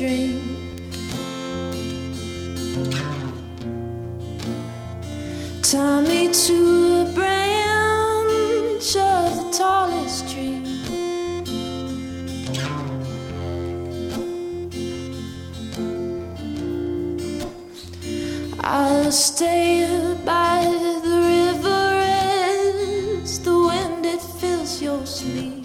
dream. Tie me to a branch of the tallest tree. I'll stay by the river as the wind it fills your sleeve.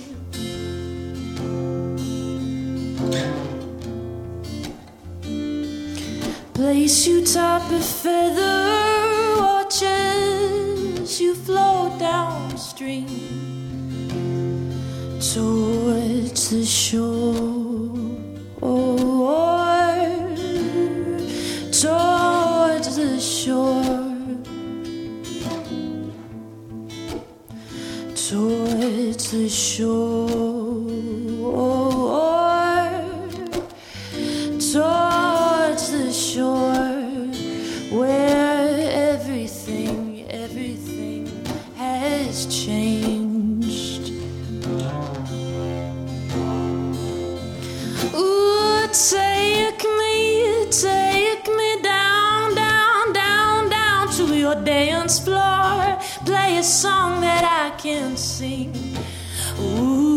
Place you top a feather, watch as you float downstream towards the shore. Towards the shore. Towards the shore. Has changed. Ooh, take me, take me down, down, down, down to your dance floor. Play a song that I can sing. Ooh,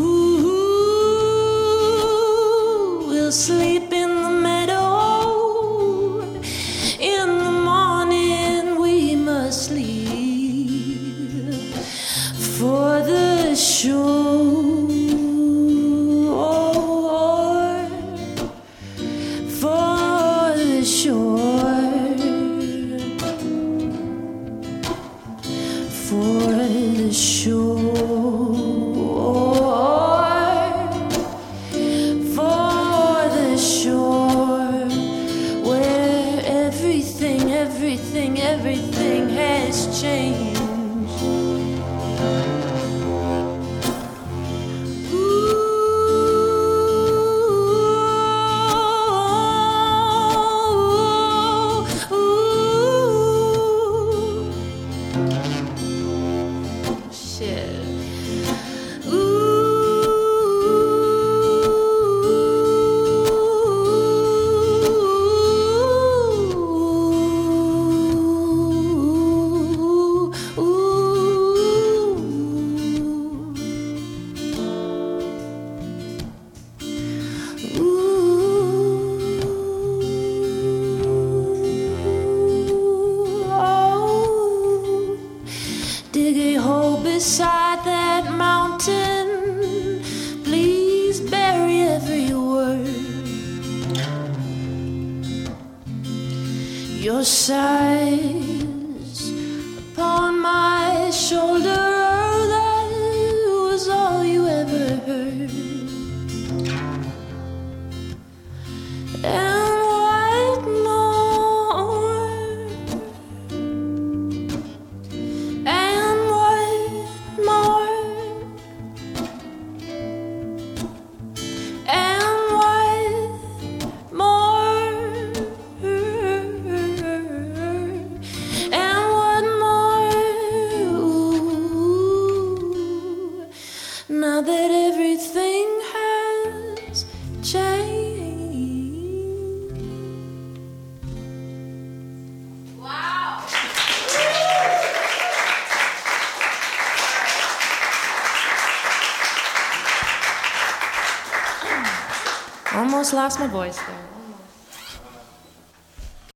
shore. 谢谢。Your sighs now that everything has changed. Wow. Almost lost my voice there.